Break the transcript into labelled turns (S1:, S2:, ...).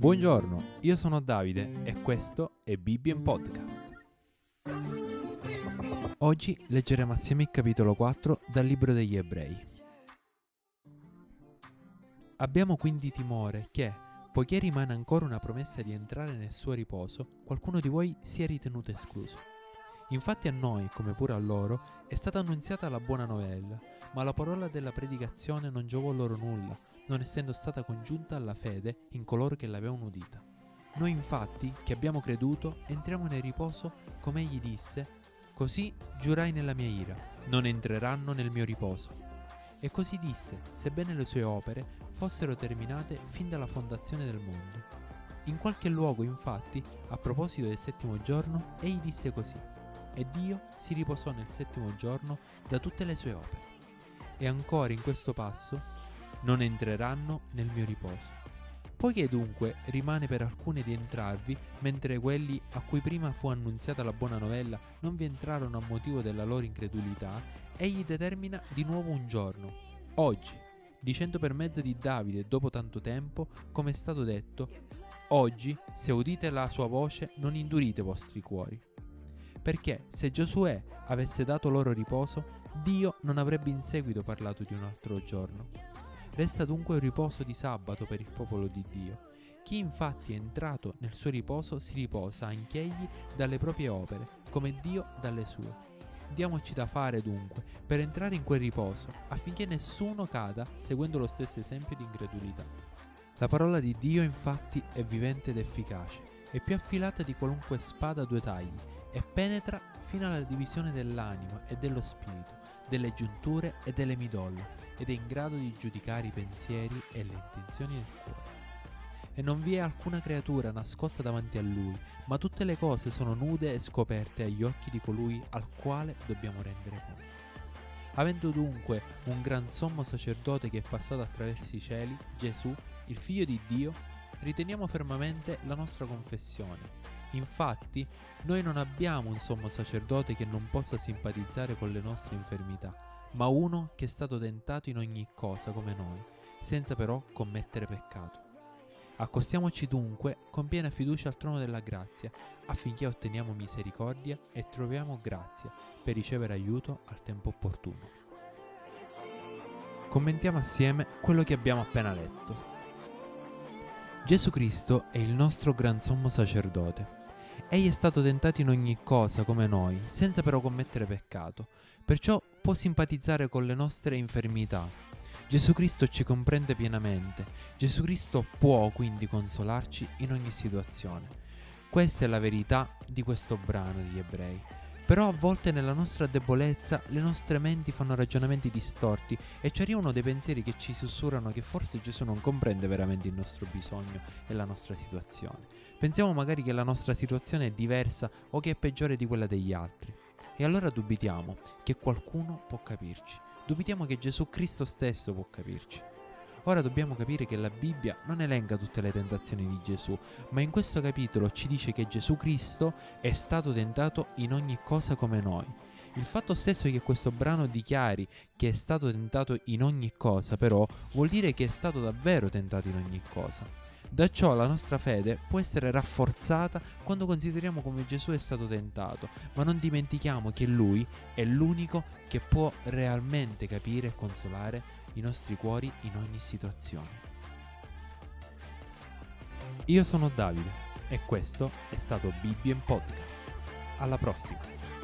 S1: Buongiorno, io sono Davide e questo è Bibbia in Podcast. Oggi leggeremo assieme il capitolo 4 dal libro degli Ebrei. Abbiamo quindi timore che, poiché rimane ancora una promessa di entrare nel suo riposo, qualcuno di voi sia ritenuto escluso. Infatti a noi, come pure a loro, è stata annunziata la buona novella, ma la parola della predicazione non giovò loro nulla, non essendo stata congiunta alla fede in coloro che l'avevano udita. Noi infatti, che abbiamo creduto, entriamo nel riposo come egli disse, così giurai nella mia ira, non entreranno nel mio riposo. E così disse, sebbene le sue opere fossero terminate fin dalla fondazione del mondo. In qualche luogo, infatti, a proposito del settimo giorno, egli disse così, e Dio si riposò nel settimo giorno da tutte le sue opere. E ancora in questo passo non entreranno nel mio riposo. Poiché dunque rimane per alcuni di entrarvi, mentre quelli a cui prima fu annunziata la buona novella non vi entrarono a motivo della loro incredulità, egli determina di nuovo un giorno, oggi, dicendo per mezzo di Davide dopo tanto tempo, come è stato detto, oggi, se udite la sua voce, non indurite i vostri cuori. Perché se Giosuè avesse dato loro riposo, Dio non avrebbe in seguito parlato di un altro giorno. Resta dunque un riposo di sabato per il popolo di Dio. Chi infatti è entrato nel suo riposo si riposa anch'egli dalle proprie opere, come Dio dalle sue. Diamoci da fare dunque per entrare in quel riposo, affinché nessuno cada seguendo lo stesso esempio di incredulità. La parola di Dio infatti è vivente ed efficace, è più affilata di qualunque spada a due tagli e penetra fino alla divisione dell'anima e dello spirito, delle giunture e delle midolle, ed è in grado di giudicare i pensieri e le intenzioni del cuore. E non vi è alcuna creatura nascosta davanti a lui, ma tutte le cose sono nude e scoperte agli occhi di colui al quale dobbiamo rendere conto. Avendo dunque un gran sommo sacerdote che è passato attraverso i cieli, Gesù, il Figlio di Dio, riteniamo fermamente la nostra confessione Infatti, noi non abbiamo un sommo sacerdote che non possa simpatizzare con le nostre infermità, ma uno che è stato tentato in ogni cosa come noi, senza però commettere peccato. Accostiamoci dunque con piena fiducia al trono della grazia, affinché otteniamo misericordia e troviamo grazia per ricevere aiuto al tempo opportuno. Commentiamo assieme quello che abbiamo appena letto. Gesù Cristo è il nostro gran sommo sacerdote Egli è stato tentato in ogni cosa come noi, senza però commettere peccato, perciò può simpatizzare con le nostre infermità. Gesù Cristo ci comprende pienamente, Gesù Cristo può quindi consolarci in ogni situazione. Questa è la verità di questo brano degli ebrei. Però a volte nella nostra debolezza le nostre menti fanno ragionamenti distorti e ci arrivano dei pensieri che ci sussurrano che forse Gesù non comprende veramente il nostro bisogno e la nostra situazione. Pensiamo magari che la nostra situazione è diversa o che è peggiore di quella degli altri. E allora dubitiamo che qualcuno può capirci. Dubitiamo che Gesù Cristo stesso può capirci. Ora dobbiamo capire che la Bibbia non elenca tutte le tentazioni di Gesù, ma in questo capitolo ci dice che Gesù Cristo è stato tentato in ogni cosa come noi. Il fatto stesso che questo brano dichiari che è stato tentato in ogni cosa, però, vuol dire che è stato davvero tentato in ogni cosa. Da ciò la nostra fede può essere rafforzata quando consideriamo come Gesù è stato tentato, ma non dimentichiamo che Lui è l'unico che può realmente capire e consolare i nostri cuori in ogni situazione. Io sono Davide e questo è stato Bibbia in Podcast. Alla prossima!